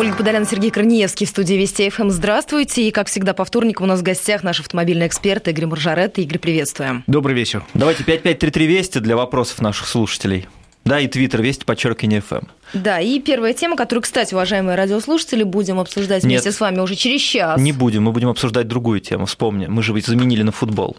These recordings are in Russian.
Ольга Подолян, Сергей Корнеевский в студии Вести ФМ. Здравствуйте. И, как всегда, по вторникам у нас в гостях наш автомобильный эксперт Игорь Маржарет. Игорь, приветствуем. Добрый вечер. Давайте 5533 Вести для вопросов наших слушателей. Да, и твиттер Вести, подчеркивание ФМ. Да, и первая тема, которую, кстати, уважаемые радиослушатели, будем обсуждать вместе Нет, с вами уже через час. Не будем, мы будем обсуждать другую тему. Вспомни, мы же ведь заменили на футбол.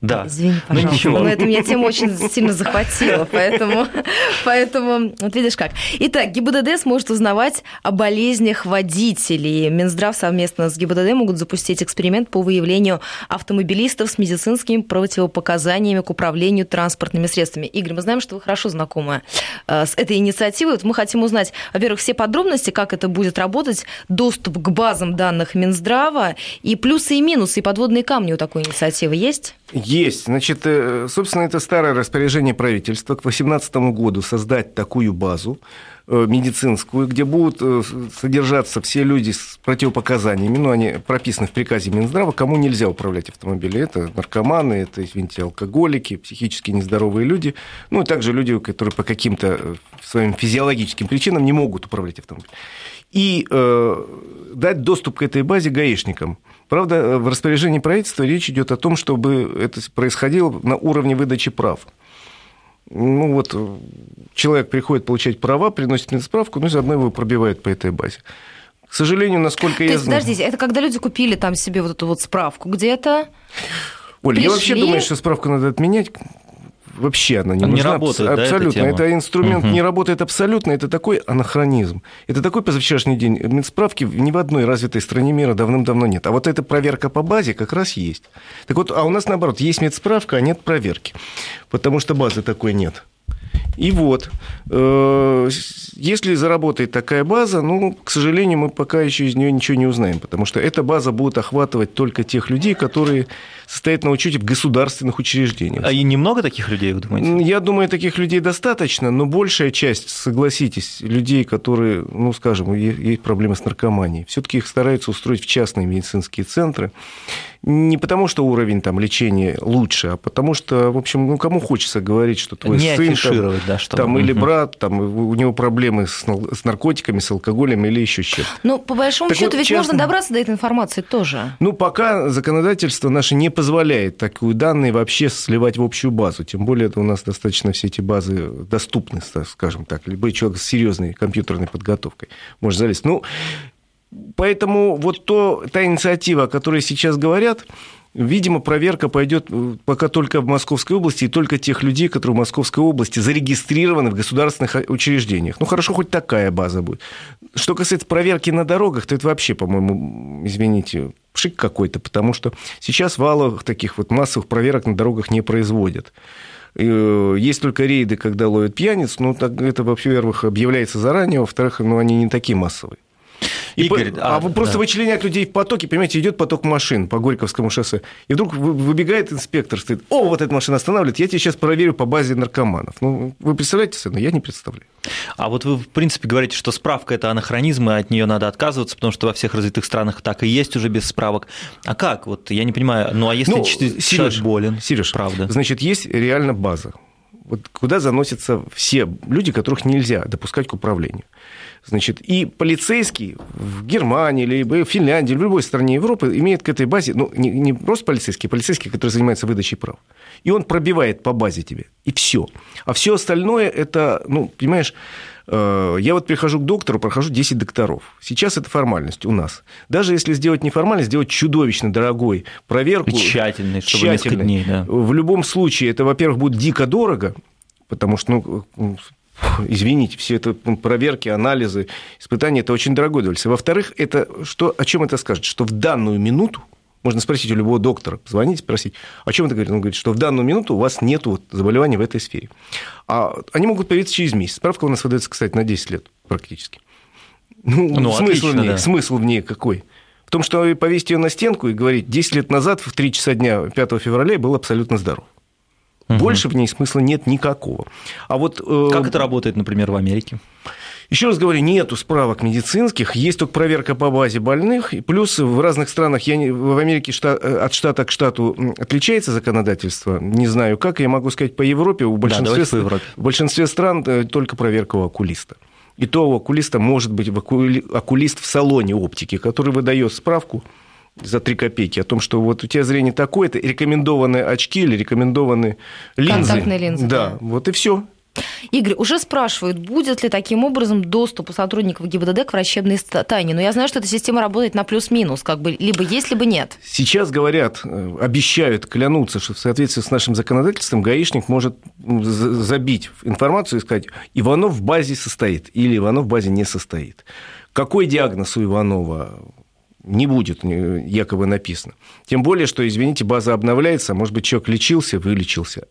Да. Извини, Ну, пожалуйста. ничего. Но это меня тема очень сильно захватила, поэтому, поэтому вот видишь как. Итак, ГИБДД сможет узнавать о болезнях водителей. Минздрав совместно с ГИБДД могут запустить эксперимент по выявлению автомобилистов с медицинскими противопоказаниями к управлению транспортными средствами. Игорь, мы знаем, что вы хорошо знакомы э, с этой инициативой. Вот мы хотим узнать, во-первых, все подробности, как это будет работать, доступ к базам данных Минздрава и плюсы и минусы, и подводные камни у такой инициативы есть? Есть. Значит, э, собственно, это старое распоряжение правительства к 2018 году создать такую базу медицинскую, где будут э, содержаться все люди с противопоказаниями, ну, они прописаны в приказе Минздрава, кому нельзя управлять автомобилем. Это наркоманы, это, извините, алкоголики, психически нездоровые люди, ну, и также люди, которые по каким-то э, своим физиологическим причинам не могут управлять автомобилем. И э, дать доступ к этой базе гаишникам. Правда, э, в распоряжении правительства речь идет о том, чтобы это происходило на уровне выдачи прав. Ну вот, э, человек приходит получать права, приносит мне справку, ну и заодно его пробивают по этой базе. К сожалению, насколько То я есть, знаю... подождите, это когда люди купили там себе вот эту вот справку где-то? Оля, я вообще пришли- думаю, что справку надо отменять. Вообще она не Она не нужна. работает, да, эта Абсолютно. тема? это инструмент Мгм. не работает абсолютно. Это такой анахронизм. Это такой позавчерашний день. Медсправки ни в одной развитой стране мира давным-давно нет. А вот эта проверка по базе как раз есть. Так вот, а у нас наоборот, есть медсправка, а нет проверки. Потому что базы такой нет. И вот, э, если заработает такая база, ну, к сожалению, мы пока еще из нее ничего не узнаем, потому что эта база будет охватывать только тех людей, которые состоят на учете в государственных учреждениях. А и немного таких людей, вы думаете? Я думаю, таких людей достаточно, но большая часть, согласитесь, людей, которые, ну, скажем, есть проблемы с наркоманией, все-таки их стараются устроить в частные медицинские центры. Не потому, что уровень там, лечения лучше, а потому что, в общем, ну, кому хочется говорить, что твой Не сын там, да, что там, ли. или брат, там, у него проблемы с, наркотиками, с алкоголем или еще с чем-то. Ну, по большому Так счету, вот, ведь честно- можно добраться до этой информации тоже. Ну, пока законодательство наше не позволяет такую данные вообще сливать в общую базу. Тем более, это у нас достаточно все эти базы доступны, скажем так. Любой человек с серьезной компьютерной подготовкой может залезть. Ну, поэтому вот то, та инициатива, о которой сейчас говорят, Видимо, проверка пойдет э, пока только в Московской области и только тех людей, которые в Московской области зарегистрированы в государственных учреждениях. Ну, хорошо, хоть такая база будет. Что касается проверки на дорогах, то это вообще, по-моему, извините, пшик какой-то, потому что сейчас валовых таких вот массовых проверок на дорогах не производят. Э, Есть только рейды, когда ловят пьяниц, но это, во-первых, объявляется заранее, во-вторых, ну, они не такие массовые. И Игорь, по- а, а, просто да. вычленять людей в потоке, понимаете, идет поток машин по Горьковскому шоссе, и вдруг вы- выбегает инспектор, стоит, о, вот эта машина останавливает, я тебе сейчас проверю по базе наркоманов. Ну, вы представляете цену? Я не представляю. А вот вы, в принципе, говорите, что справка – это анахронизм, и от нее надо отказываться, потому что во всех развитых странах так и есть уже без справок. А как? Вот я не понимаю. Ну, а если Ну, человек болен? Серёж, правда. Значит, есть реально база, вот куда заносятся все люди, которых нельзя допускать к управлению. Значит, и полицейский в Германии, либо в Финляндии, в любой стране Европы имеет к этой базе, ну, не, не просто полицейский, а полицейский, который занимается выдачей прав. И он пробивает по базе тебе, и все. А все остальное это, ну, понимаешь, я вот прихожу к доктору, прохожу 10 докторов. Сейчас это формальность у нас. Даже если сделать не формальность, сделать чудовищно дорогой проверку. И тщательный, чтобы тщательной. дней, да. В любом случае, это, во-первых, будет дико дорого, потому что, ну, ну, извините, все это проверки, анализы, испытания, это очень дорогое удовольствие. Во-вторых, это что, о чем это скажет? Что в данную минуту, можно спросить у любого доктора, позвонить, спросить, о чем это говорит? Он говорит, что в данную минуту у вас нет вот заболеваний в этой сфере. А они могут появиться через месяц. Справка у нас выдается, кстати, на 10 лет практически. Ну, Ну, смысл, отлично, в ней, да. смысл в ней какой? В том, что повесить ее на стенку и говорить, 10 лет назад в 3 часа дня 5 февраля я был абсолютно здоров. Мгм. Больше в ней смысла нет никакого. А вот, э, Как это работает, например, в Америке? Еще раз говорю, нету справок медицинских, есть только проверка по базе больных. И плюс в разных странах, я не- в Америке шта- э, от штата к штату отличается законодательство. Не знаю как, я могу сказать, по Европе, у большинстве, по Европе. в большинстве стран э, только проверка у окулиста. И то у окулиста может быть окулист в салоне оптики, который выдает справку за 3 копейки о том, что вот у тебя зрение такое-то, рекомендованные очки или рекомендованные линзы. Контактные линзы. Да, да. вот и все. Игорь, уже спрашивают, будет ли таким образом доступ у сотрудников ГИБДД к врачебной тайне. Но я знаю, что эта система работает на плюс-минус, как бы либо есть, либо нет. Сейчас говорят, э, обещают, клянутся, что в соответствии с нашим законодательством гаишник может забить информацию и сказать, Иванов в базе состоит или Иванов в базе не состоит. Какой диагноз у Иванова? не будет якобы написано. Тем более, что, извините, база обновляется, может быть, человек лечился, вылечился,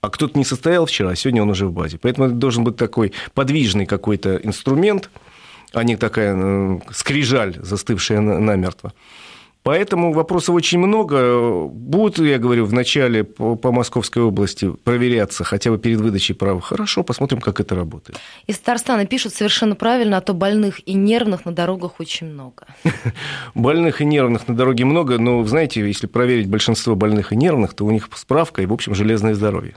а кто-то не состоял вчера, а сегодня он уже в базе. Поэтому это должен быть такой подвижный какой-то инструмент, а не такая э, скрижаль, застывшая намертво. Поэтому вопросов очень много. Будут, я говорю, в начале по, по Московской области проверяться хотя бы перед выдачей прав. Хорошо, посмотрим, как это работает. Из Татарстана пишут совершенно правильно, а то больных и нервных на дорогах очень много. Больных и нервных на дороге много, но, знаете, если проверить большинство больных и нервных, то у них справка и, в общем, железное здоровье.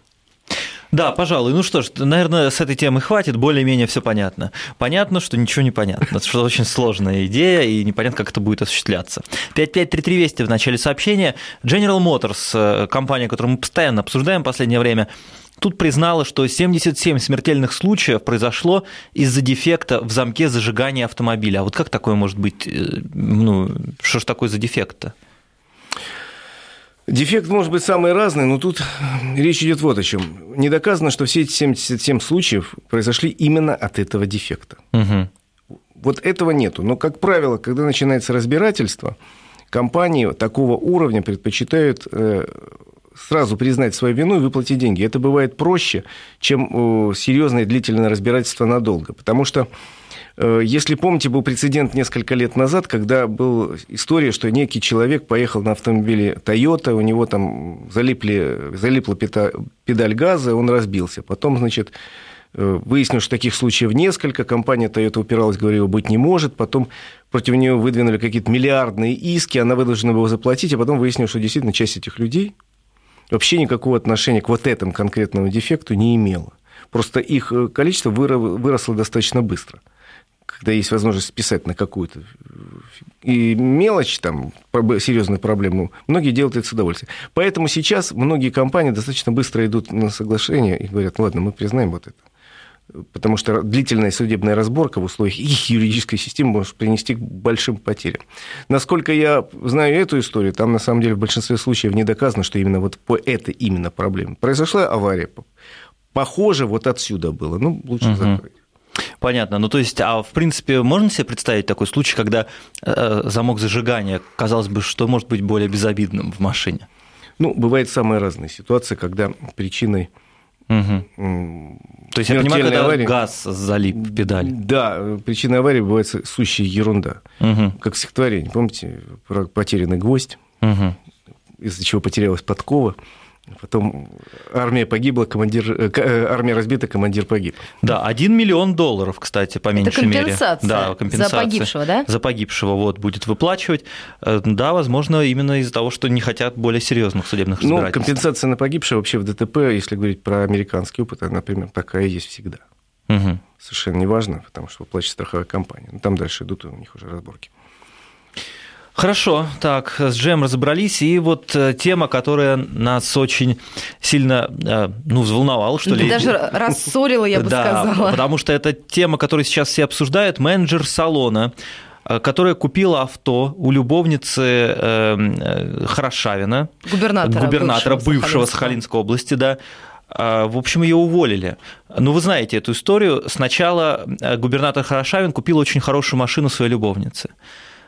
Да, пожалуй. Ну что ж, наверное, с этой темы хватит, более-менее все понятно. Понятно, что ничего не понятно, что очень сложная идея, и непонятно, как это будет осуществляться. 5533 Вести в начале сообщения. General Motors, э, компания, которую мы постоянно обсуждаем в последнее время, тут признала, что 77 смертельных случаев произошло из-за дефекта в замке зажигания автомобиля. А вот как такое может быть? Э, ну, что ж такое за дефект-то? Дефект может быть самый разный, но тут речь идет вот о чем. Не доказано, что все эти 77 случаев произошли именно от этого дефекта. Угу. Вот этого нету. Но, как правило, когда начинается разбирательство, компании такого уровня предпочитают э, сразу признать свою вину и выплатить деньги. Это бывает проще, чем серьезное длительное разбирательство надолго. Потому что Э, если помните, был прецедент несколько лет назад, когда была история, что некий человек поехал на автомобиле Toyota, у него там залипли, залипла педаль газа, он разбился. Потом, значит, э, выяснилось, что таких случаев несколько, компания Toyota упиралась, говорила, быть не может, потом против нее выдвинули какие-то миллиардные иски, она вынуждена была заплатить, а потом выяснилось, что действительно часть этих людей вообще никакого отношения к вот этому конкретному дефекту не имела. Просто их э, количество выросло достаточно быстро когда есть возможность списать на какую-то и мелочь, там, серьезную проблему, многие делают это с удовольствием. Поэтому сейчас многие компании достаточно быстро идут на соглашение и говорят, ну ладно, мы признаем вот это. Потому что длительная судебная разборка в условиях их юридической системы может принести к большим потерям. Насколько я знаю эту историю, там на самом деле в большинстве случаев не доказано, что именно вот по этой именно проблеме. Произошла авария. Похоже, вот отсюда было. Ну, лучше угу. закрыть. Понятно. Ну, то есть, а в принципе, можно себе представить такой случай, когда э, замок зажигания, казалось бы, что может быть более безобидным в машине? Ну, бывает самые разные ситуации, когда причиной Угу. То есть я понимаю, когда аварии... газ залип в педаль. Да, причиной аварии бывает сущая ерунда. Угу. Как стихотворение. Помните, про потерянный гвоздь, угу. из-за чего потерялась подкова. Потом армия погибла, командир, э, э, армия разбита, командир погиб. Да, 1 миллион долларов, кстати, по меньшей Это компенсация мере. Да, компенсация. За погибшего, да? За погибшего вот будет выплачивать. Э, да, возможно, именно из-за того, что не хотят более серьезных судебных разбирательств. Ну, компенсация на погибшего вообще в ДТП, если говорить про американский опыт, например, такая есть всегда. Угу. Совершенно неважно, потому что выплачивает страховая компания. Но там дальше идут у них уже разборки. Хорошо, так, с Джем разобрались, и вот э, тема, которая нас очень сильно, э, ну, взволновала, что ли. Даже рассорила, я бы да, сказала. потому что это тема, которую сейчас все обсуждают, менеджер салона, э, которая купила авто у любовницы Хорошавина, губернатора, губернатора бывшего, бывшего Сахалинской области, да, в общем, ее уволили. Ну, вы знаете эту историю. Сначала губернатор Хорошавин купил очень хорошую машину своей любовнице.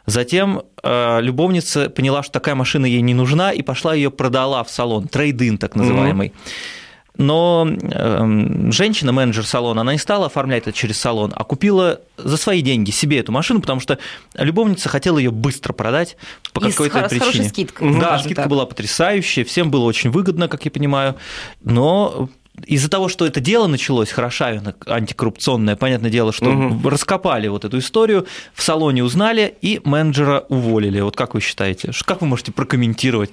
Затем э, любовница поняла, что такая машина ей не нужна, и пошла ее продала в салон, трейдин так называемый. Mm-hmm. Но э, женщина, менеджер салона, она не стала оформлять это через салон, а купила за свои деньги себе эту машину, потому что любовница хотела ее быстро продать по какой-то причине. Хорошей скидкой. Да, скидка так. была потрясающая, всем было очень выгодно, как я понимаю, но из-за того, что это дело началось, Хорошавина, антикоррупционное, понятное дело, что угу. раскопали вот эту историю, в салоне узнали и менеджера уволили. Вот как вы считаете? Как вы можете прокомментировать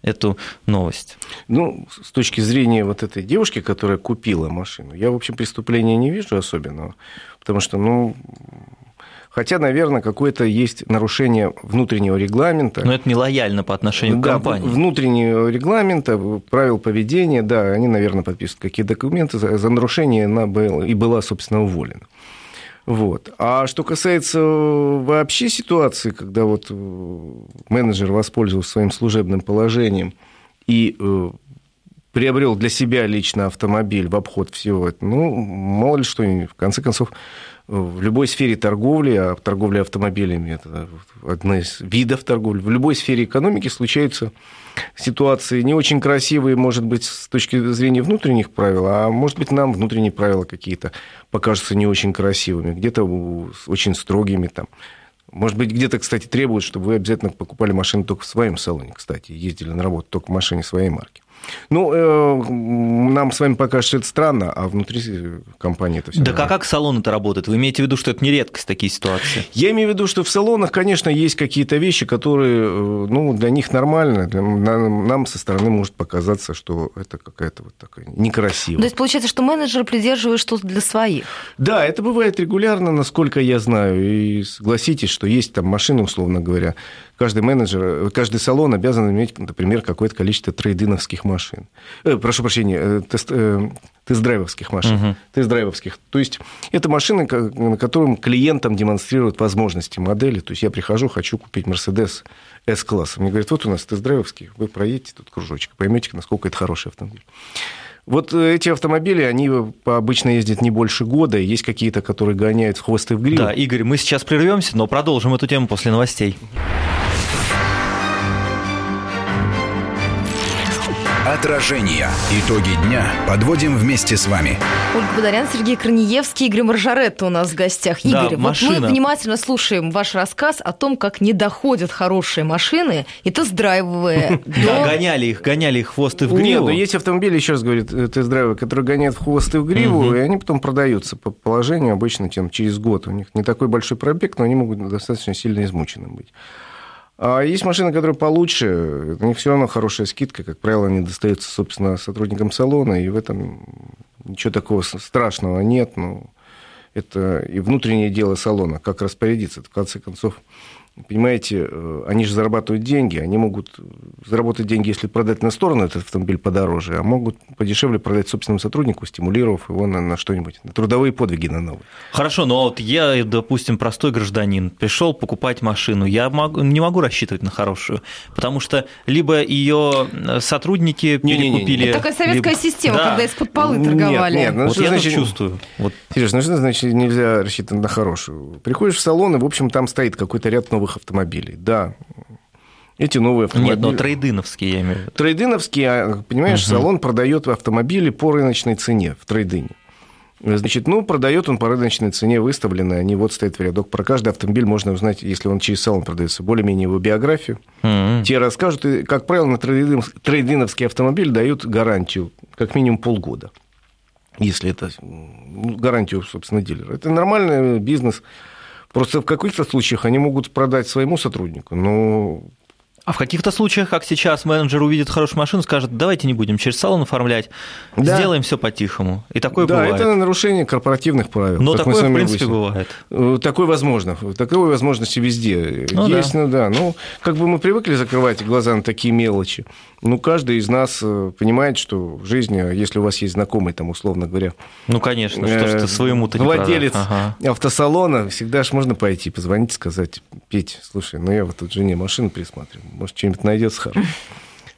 эту новость? Ну, с точки зрения вот этой девушки, которая купила машину, я, в общем, преступления не вижу особенного. Потому что, ну, Хотя, наверное, какое-то есть нарушение внутреннего регламента. Но это нелояльно по отношению да, к компании. Внутреннего регламента, правил поведения, да, они, наверное, подписывают какие документы за, нарушение на БЛ и была, собственно, уволена. Вот. А что касается вообще ситуации, когда вот менеджер воспользовался своим служебным положением и приобрел для себя лично автомобиль в обход всего этого, ну, мало ли что, в конце концов, в любой сфере торговли, а торговля автомобилями – это одна из видов торговли, в любой сфере экономики случаются ситуации не очень красивые, может быть, с точки зрения внутренних правил, а может быть, нам внутренние правила какие-то покажутся не очень красивыми, где-то очень строгими там. Может быть, где-то, кстати, требуют, чтобы вы обязательно покупали машину только в своем салоне, кстати, ездили на работу только в машине своей марки. Ну, э, нам с вами покажется это странно, а внутри компании это все. Да как, как салон это работает? Вы имеете в виду, что это не редкость такие ситуации? Я имею в виду, что в салонах, конечно, есть какие-то вещи, которые, э, ну, для них нормально, для, нам со стороны может показаться, что это какая-то вот такая некрасивая. То есть получается, что менеджер придерживает что-то для своих? Да, это бывает регулярно, насколько я знаю, и согласитесь, что есть там машины, условно говоря, каждый менеджер, каждый салон обязан иметь, например, какое-то количество трейдиновских машин. Э, прошу прощения, э, тест, э, тест-драйвовских машин. Угу. Тест-драйвовских. То есть это машины, на котором клиентам демонстрируют возможности модели. То есть я прихожу, хочу купить Mercedes S-класса. Мне говорят, вот у нас тест-драйвовский, вы проедете тут кружочек, поймете, насколько это хороший автомобиль. Вот э, эти автомобили, они обычно ездят не больше года, есть какие-то, которые гоняют в хвост и в гриву. Да, Игорь, мы сейчас прервемся, но продолжим эту тему после новостей. Отражение. Итоги дня подводим вместе с вами. Ольга Бадарян, Сергей Корнеевский, Игорь Маржаретто у нас в гостях. Игорь, да, вот мы внимательно слушаем ваш рассказ о том, как не доходят хорошие машины и тест-драйвовые. Да, гоняли их, гоняли их хвост и в гриву. Нет, но есть автомобили, еще раз говорю, тест-драйвы, которые гоняют в хвост и в гриву, и они потом продаются по положению обычно через год. У них не такой большой пробег, но они могут достаточно сильно измученным быть. А есть машины, которые получше, у них все равно хорошая скидка, как правило, они достаются, собственно, сотрудникам салона, и в этом ничего такого страшного нет, но это и внутреннее дело салона, как распорядиться. В конце концов, Понимаете, э, они же зарабатывают деньги, они могут заработать деньги, если продать на сторону этот автомобиль подороже, а могут подешевле продать собственному сотруднику, стимулировав его на, на что-нибудь, на трудовые подвиги на новые. Хорошо, но вот я, допустим, простой гражданин, пришел покупать машину, я могу, не могу рассчитывать на хорошую, потому что либо ее сотрудники не, перекупили... Не, не, Это такая советская либо... система, да. когда из-под полы торговали. Нет, нет, ну, вот я значит, чувствую. Вот. Сереж, ну что значит нельзя рассчитывать на хорошую? Приходишь в салон, и, в общем, там стоит какой-то ряд новых новых автомобилей. Да, эти новые автомобили. Нет, но трейдиновские, я имею в виду. Трейдиновские, а, понимаешь, угу. салон продает автомобили по рыночной цене в трейдине. Значит, ну, продает он по рыночной цене выставленные, они вот стоят в рядок. Про каждый автомобиль можно узнать, если он через салон продается, более-менее его биографию. Mm-hmm. Те расскажут, и, как правило, на трейдиновский автомобиль дают гарантию как минимум полгода, если это ну, гарантию, собственно, дилера. Это нормальный бизнес, Просто в каких-то случаях они могут продать своему сотруднику, но а в каких-то случаях, как сейчас, менеджер увидит хорошую машину, скажет, давайте не будем через салон оформлять, да. сделаем все по-тихому. И такое да, бывает. Да, это нарушение корпоративных правил. Но такое, в принципе, выяснили. бывает. Э, такое возможно. Такой возможности везде. Ну, Есть, да. ну да. Ну, как бы мы привыкли закрывать глаза на такие мелочи. Ну, каждый из нас э, понимает, что в жизни, если у вас есть знакомый, там, условно говоря... Ну, конечно, что ж ты своему-то не Владелец ага. автосалона, всегда же можно пойти, позвонить, сказать, Петь, слушай, ну я вот тут жене машину присматриваю, может, что-нибудь найдется хорошее.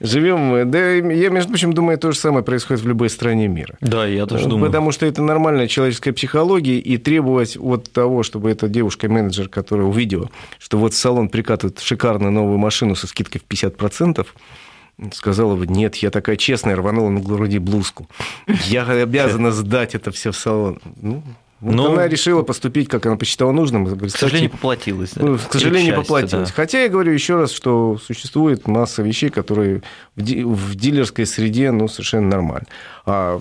Живем, да, я, между прочим, думаю, то же самое происходит в любой стране мира. Да, я тоже думаю. Потому что это нормальная человеческая психология, и требовать от того, чтобы эта девушка-менеджер, которая увидела, что вот в салон прикатывает шикарную новую машину со скидкой в 50%, сказала бы, нет, я такая честная, рванула на груди блузку. Я обязана сдать это все в салон. Ну, вот Но... она решила поступить, как она посчитала нужным. Говорит, к сожалению, поплатилась. Да? Ну, к сожалению, не поплатилась. Да. Хотя я говорю еще раз, что существует масса вещей, которые в, ди- в дилерской среде ну, совершенно нормально. А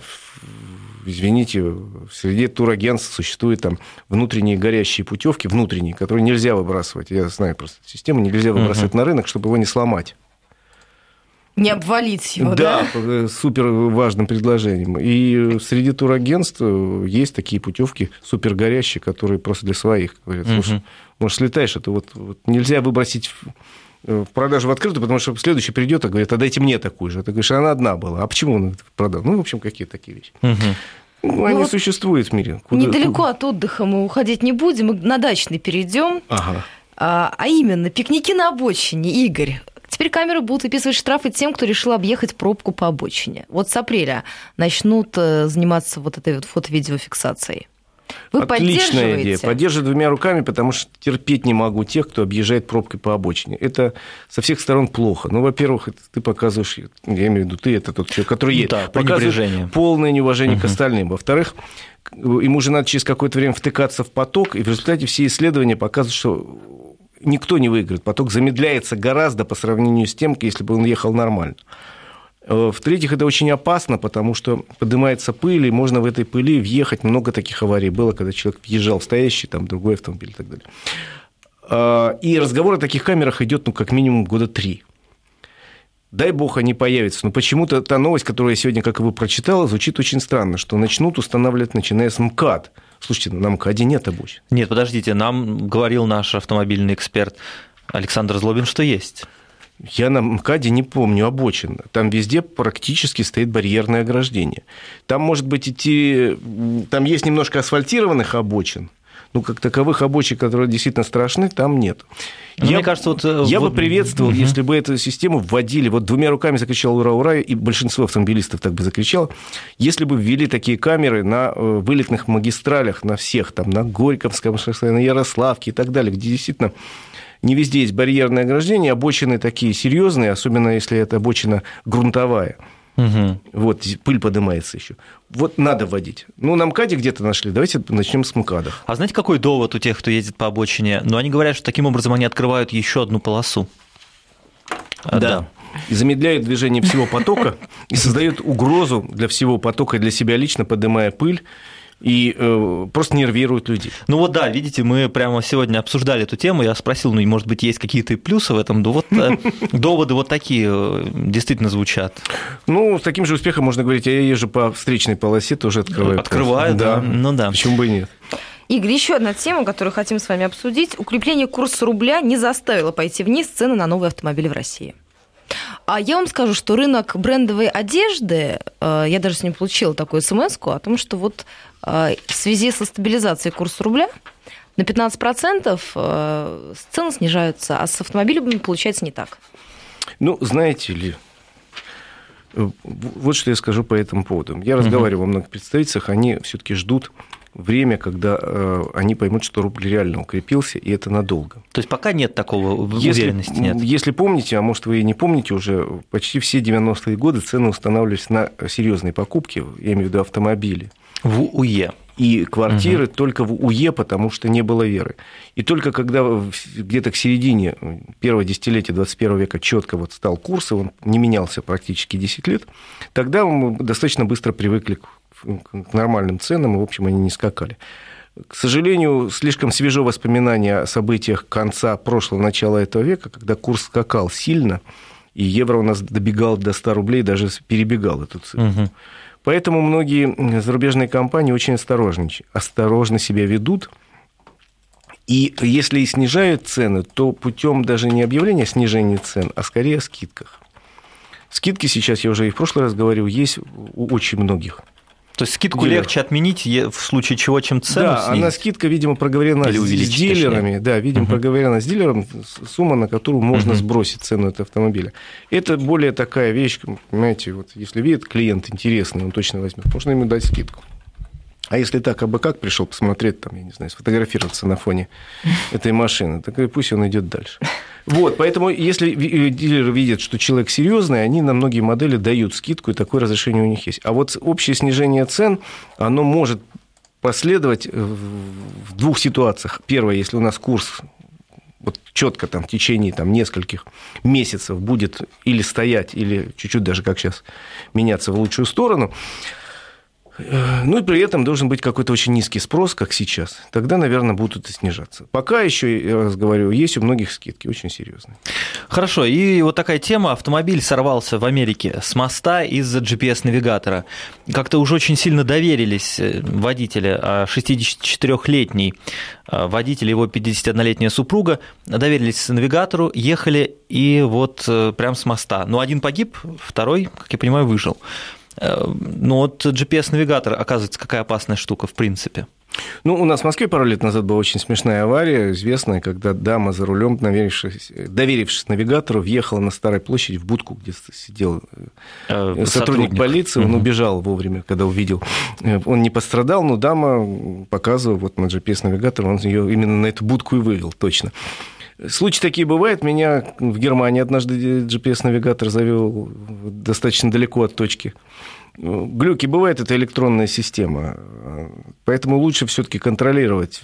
извините, в среде турагентств существуют там внутренние горящие путевки, внутренние, которые нельзя выбрасывать. Я знаю просто систему, нельзя выбрасывать uh-huh. на рынок, чтобы его не сломать. Не обвалить его, да? Да, супер важным предложением. И среди турагентств есть такие путевки супер горящие, которые просто для своих. Говорят, слушай, угу. может, слетаешь, это вот, вот нельзя выбросить в продажу в открытую, потому что следующий придет и говорит, а дайте мне такую же. Ты говоришь, она одна была. А почему он продал? Ну, в общем, какие такие вещи. Угу. Ну, они вот существуют в мире. Куда, недалеко куда? от отдыха мы уходить не будем, мы на дачный перейдем. Ага. А, а именно, пикники на обочине, Игорь. Теперь камеры будут выписывать штрафы тем, кто решил объехать пробку по обочине. Вот с апреля начнут э, заниматься вот этой вот фото-видеофиксацией. Вы Отличная идея. Поддерживаю двумя руками, потому что терпеть не могу тех, кто объезжает пробкой по обочине. Это со всех сторон плохо. Ну, во-первых, ты показываешь, я имею в виду, ты это тот человек, который едет, да, показывает полное неуважение угу. к остальным. Во-вторых, ему же надо через какое-то время втыкаться в поток, и в результате все исследования показывают, что никто не выиграет. Поток замедляется гораздо по сравнению с тем, если бы он ехал нормально. Э, в-третьих, это очень опасно, потому что поднимается пыль, и можно в этой пыли въехать. Много таких аварий было, когда человек въезжал в стоящий, там, другой автомобиль и так далее. А, и разговор о таких камерах идет, ну, как минимум года три. Дай бог они появятся. Но почему-то та новость, которую я сегодня, как и вы, прочитал, звучит очень странно, что начнут устанавливать, начиная с МКАД. Слушайте, на МКАДе нет обочин. Нет, подождите, нам говорил наш автомобильный эксперт Александр Злобин, что есть. Я на МКАДе не помню обочин. Там везде практически стоит барьерное ограждение. Там, может быть, идти... Там есть немножко асфальтированных обочин, ну, как таковых обочин, которые действительно страшны, там нет. Но я, мне кажется, вот... Э, я вот... бы приветствовал, угу. если бы эту систему вводили, вот двумя руками закричал «Ура, ура!», и большинство автомобилистов так бы закричало, если бы ввели такие камеры на э, вылетных магистралях, на всех, там, на Горьковском шоссе, на Ярославке и так далее, где действительно не везде есть барьерное ограждение, обочины такие серьезные, особенно если это обочина грунтовая. Угу. Вот, пыль поднимается еще. Вот надо вводить. Ну, на МКАДе где-то нашли. Давайте начнем с МКАДа. А знаете, какой довод у тех, кто ездит по обочине? Ну, они говорят, что таким образом они открывают еще одну полосу. Да. да. И замедляют движение всего потока и создают угрозу для всего потока и для себя лично, поднимая пыль и э, просто нервируют людей. Ну вот да, видите, мы прямо сегодня обсуждали эту тему, я спросил, ну, может быть, есть какие-то плюсы в этом, ну вот э, доводы вот такие э, действительно звучат. Ну, с таким же успехом можно говорить, я езжу по встречной полосе, тоже открываю. Открываю, да. Ну да. Почему бы и нет? Игорь, еще одна тема, которую хотим с вами обсудить. Укрепление курса рубля не заставило пойти вниз цены на новые автомобили в России. А я вам скажу, что рынок брендовой одежды, я даже с ним получила такую смс о том, что вот Э, в связи со стабилизацией курса рубля на 15% э, цены снижаются, а с автомобилями получается не так. Ну, знаете ли, э, вот что я скажу по этому поводу. Я разговаривал угу. во многих представителях, они все-таки ждут время, когда э, они поймут, что рубль реально укрепился, и это надолго. То есть пока нет такого уверенности? Если, нет. если помните, а может вы и не помните уже, почти все 90-е годы цены устанавливались на серьезные покупки, я имею в виду автомобили. В УЕ и квартиры угу. только в УЕ, потому что не было веры. И только когда где-то к середине первого десятилетия 21 века четко вот стал курс, и он не менялся практически 10 лет, тогда мы достаточно быстро привыкли к нормальным ценам, и, в общем, они не скакали. К сожалению, слишком свежо воспоминание о событиях конца прошлого, начала этого века, когда курс скакал сильно, и евро у нас добегал до 100 рублей, даже перебегал эту цену. Угу. Поэтому многие зарубежные компании очень осторожно себя ведут. И если и снижают цены, то путем даже не объявления снижения цен, а скорее о скидках. Скидки сейчас, я уже и в прошлый раз говорил, есть у очень многих. То есть скидку дилеров. легче отменить в случае чего, чем цену Да, снизить? она скидка, видимо, проговорена Или с дилерами. Точнее. Да, видимо, угу. проговорена с дилером сумма, на которую можно угу. сбросить цену этого автомобиля. Это более такая вещь, понимаете, вот если видит клиент интересный, он точно возьмет, можно ему дать скидку. А если так, а бы как пришел посмотреть, там, я не знаю, сфотографироваться на фоне этой машины, так и пусть он идет дальше. Вот, поэтому если э, дилеры видят, что человек серьезный, они на многие модели дают скидку, и такое разрешение у них есть. А вот общее снижение цен, оно может последовать в двух ситуациях. Первое, если у нас курс вот четко там в течение там, нескольких месяцев будет или стоять, или чуть-чуть даже как сейчас меняться в лучшую сторону, ну и при этом должен быть какой-то очень низкий спрос, как сейчас. Тогда, наверное, будут и снижаться. Пока еще, я раз говорю, есть у многих скидки очень серьезные. Хорошо. И вот такая тема. Автомобиль сорвался в Америке с моста из-за GPS-навигатора. Как-то уже очень сильно доверились э, водители. 64-летний а, водитель, его 51-летняя супруга доверились навигатору, ехали и вот э, прям с моста. Ну, один погиб, второй, как я понимаю, выжил. Э, ну вот GPS-навигатор, оказывается, какая опасная штука в принципе. Ну, у нас в Москве пару лет назад была очень смешная авария, известная, когда дама за рулем, доверившись, доверившись навигатору, въехала на Старой площади в будку, где сидел э, э, сотрудник, сотрудник полиции, он угу. убежал вовремя, когда увидел. Он не пострадал, но дама показывала вот на GPS-навигатор, он ее именно на эту будку и вывел, точно. Случаи такие бывают. Меня в Германии однажды GPS-навигатор завел достаточно далеко от точки. Глюки бывают, это электронная система. Поэтому лучше все-таки контролировать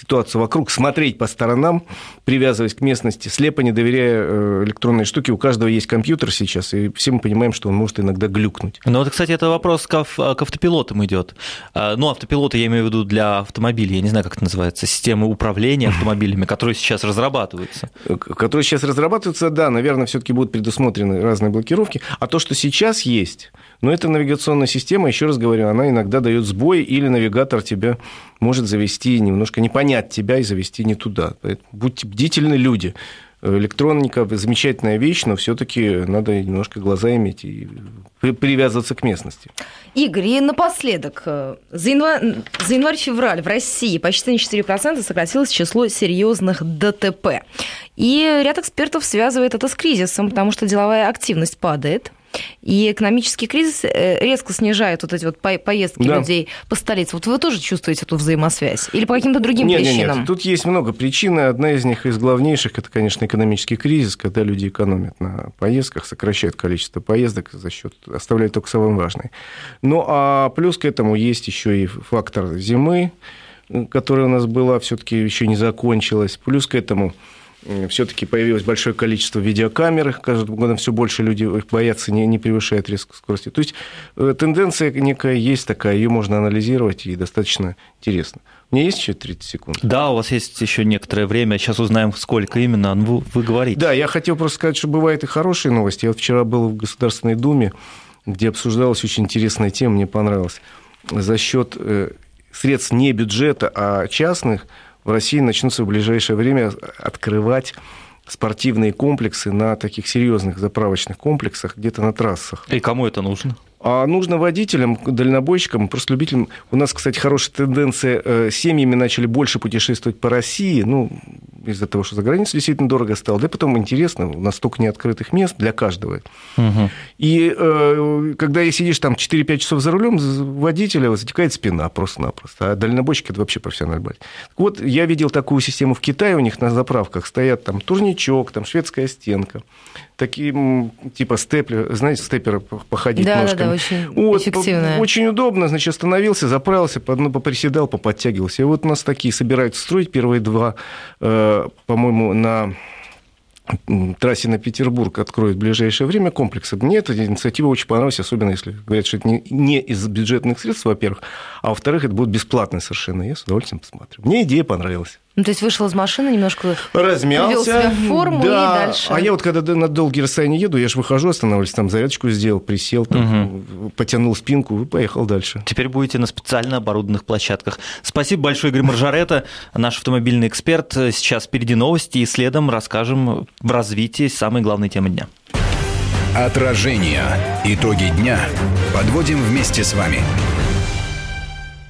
ситуацию вокруг, смотреть по сторонам, привязываясь к местности, слепо не доверяя э, электронной штуке. У каждого есть компьютер сейчас, и все мы понимаем, что он может иногда глюкнуть. Ну, вот, кстати, это вопрос к, к автопилотам идет. А, ну, автопилоты я имею в виду для автомобилей, я не знаю, как это называется, системы управления автомобилями, которые сейчас разрабатываются. Э, которые сейчас разрабатываются, да, наверное, все-таки будут предусмотрены разные блокировки. А то, что сейчас есть, но эта навигационная система, еще раз говорю, она иногда дает сбой, или навигатор тебя может завести немножко, не понять тебя и завести не туда. Поэтому будьте бдительны, люди. Электроника – замечательная вещь, но все-таки надо немножко глаза иметь и привязываться к местности. Игорь, и напоследок. За, январь, за январь-февраль в России почти на 4% сократилось число серьезных ДТП. И ряд экспертов связывает это с кризисом, потому что деловая активность падает – и экономический кризис э, резко снижает вот эти вот поездки да. людей по столице. Вот вы тоже чувствуете эту взаимосвязь? Или по каким-то другим нет, причинам? Нет, нет, тут есть много причин. Одна из них, из главнейших, это, конечно, экономический кризис, когда люди экономят на поездках, сокращают количество поездок за счет, оставляют только самое важное. Ну, а плюс к этому есть еще и фактор зимы, которая у нас была, все-таки еще не закончилась. Плюс к этому все-таки появилось большое количество видеокамер, каждым годом все больше людей их боятся, не, не превышает резко скорости. То есть э, тенденция некая есть такая, ее можно анализировать и достаточно интересно. У меня есть еще 30 секунд? Да, у вас есть еще некоторое время. Сейчас узнаем, сколько именно вы, вы говорите. Да, я хотел просто сказать, что бывают и хорошие новости. Я вот вчера был в Государственной Думе, где обсуждалась очень интересная тема, мне понравилась. За счет э, средств не бюджета, а частных – в России начнутся в ближайшее время открывать спортивные комплексы на таких серьезных заправочных комплексах, где-то на трассах. И кому это нужно? А нужно водителям, дальнобойщикам, просто любителям. У нас, кстати, хорошая тенденция. Э, семьями начали больше путешествовать по России. Ну, из-за того, что за границей действительно дорого стало. Да и потом интересно, у нас столько неоткрытых мест для каждого. Угу. И э, когда сидишь там 4-5 часов за рулем, водителя затекает спина просто-напросто. А дальнобойщик – это вообще профессиональный байт. Вот я видел такую систему в Китае, у них на заправках стоят там турничок, там шведская стенка, такие типа степлер, знаете, степера походить да, ножками. Да, да, очень вот, эффективно. Очень удобно, значит, остановился, заправился, ну, поприседал, поподтягивался. И вот у нас такие собираются строить первые два э, по-моему, на трассе на Петербург откроют в ближайшее время комплексы. Мне эта инициатива очень понравилась, особенно если говорят, что это не из бюджетных средств, во-первых, а во-вторых, это будет бесплатно совершенно. Я с удовольствием посмотрю. Мне идея понравилась. Ну, то есть вышел из машины, немножко размялся, себя в форму да. и дальше. А я вот когда на долгие расстояния еду, я же выхожу, останавливаюсь, там зарядочку сделал, присел, там, угу. потянул спинку и поехал дальше. Теперь будете на специально оборудованных площадках. Спасибо большое, Игорь Маржарета, наш автомобильный эксперт. Сейчас впереди новости и следом расскажем в развитии самой главной темы дня. Отражение. Итоги дня подводим вместе с вами.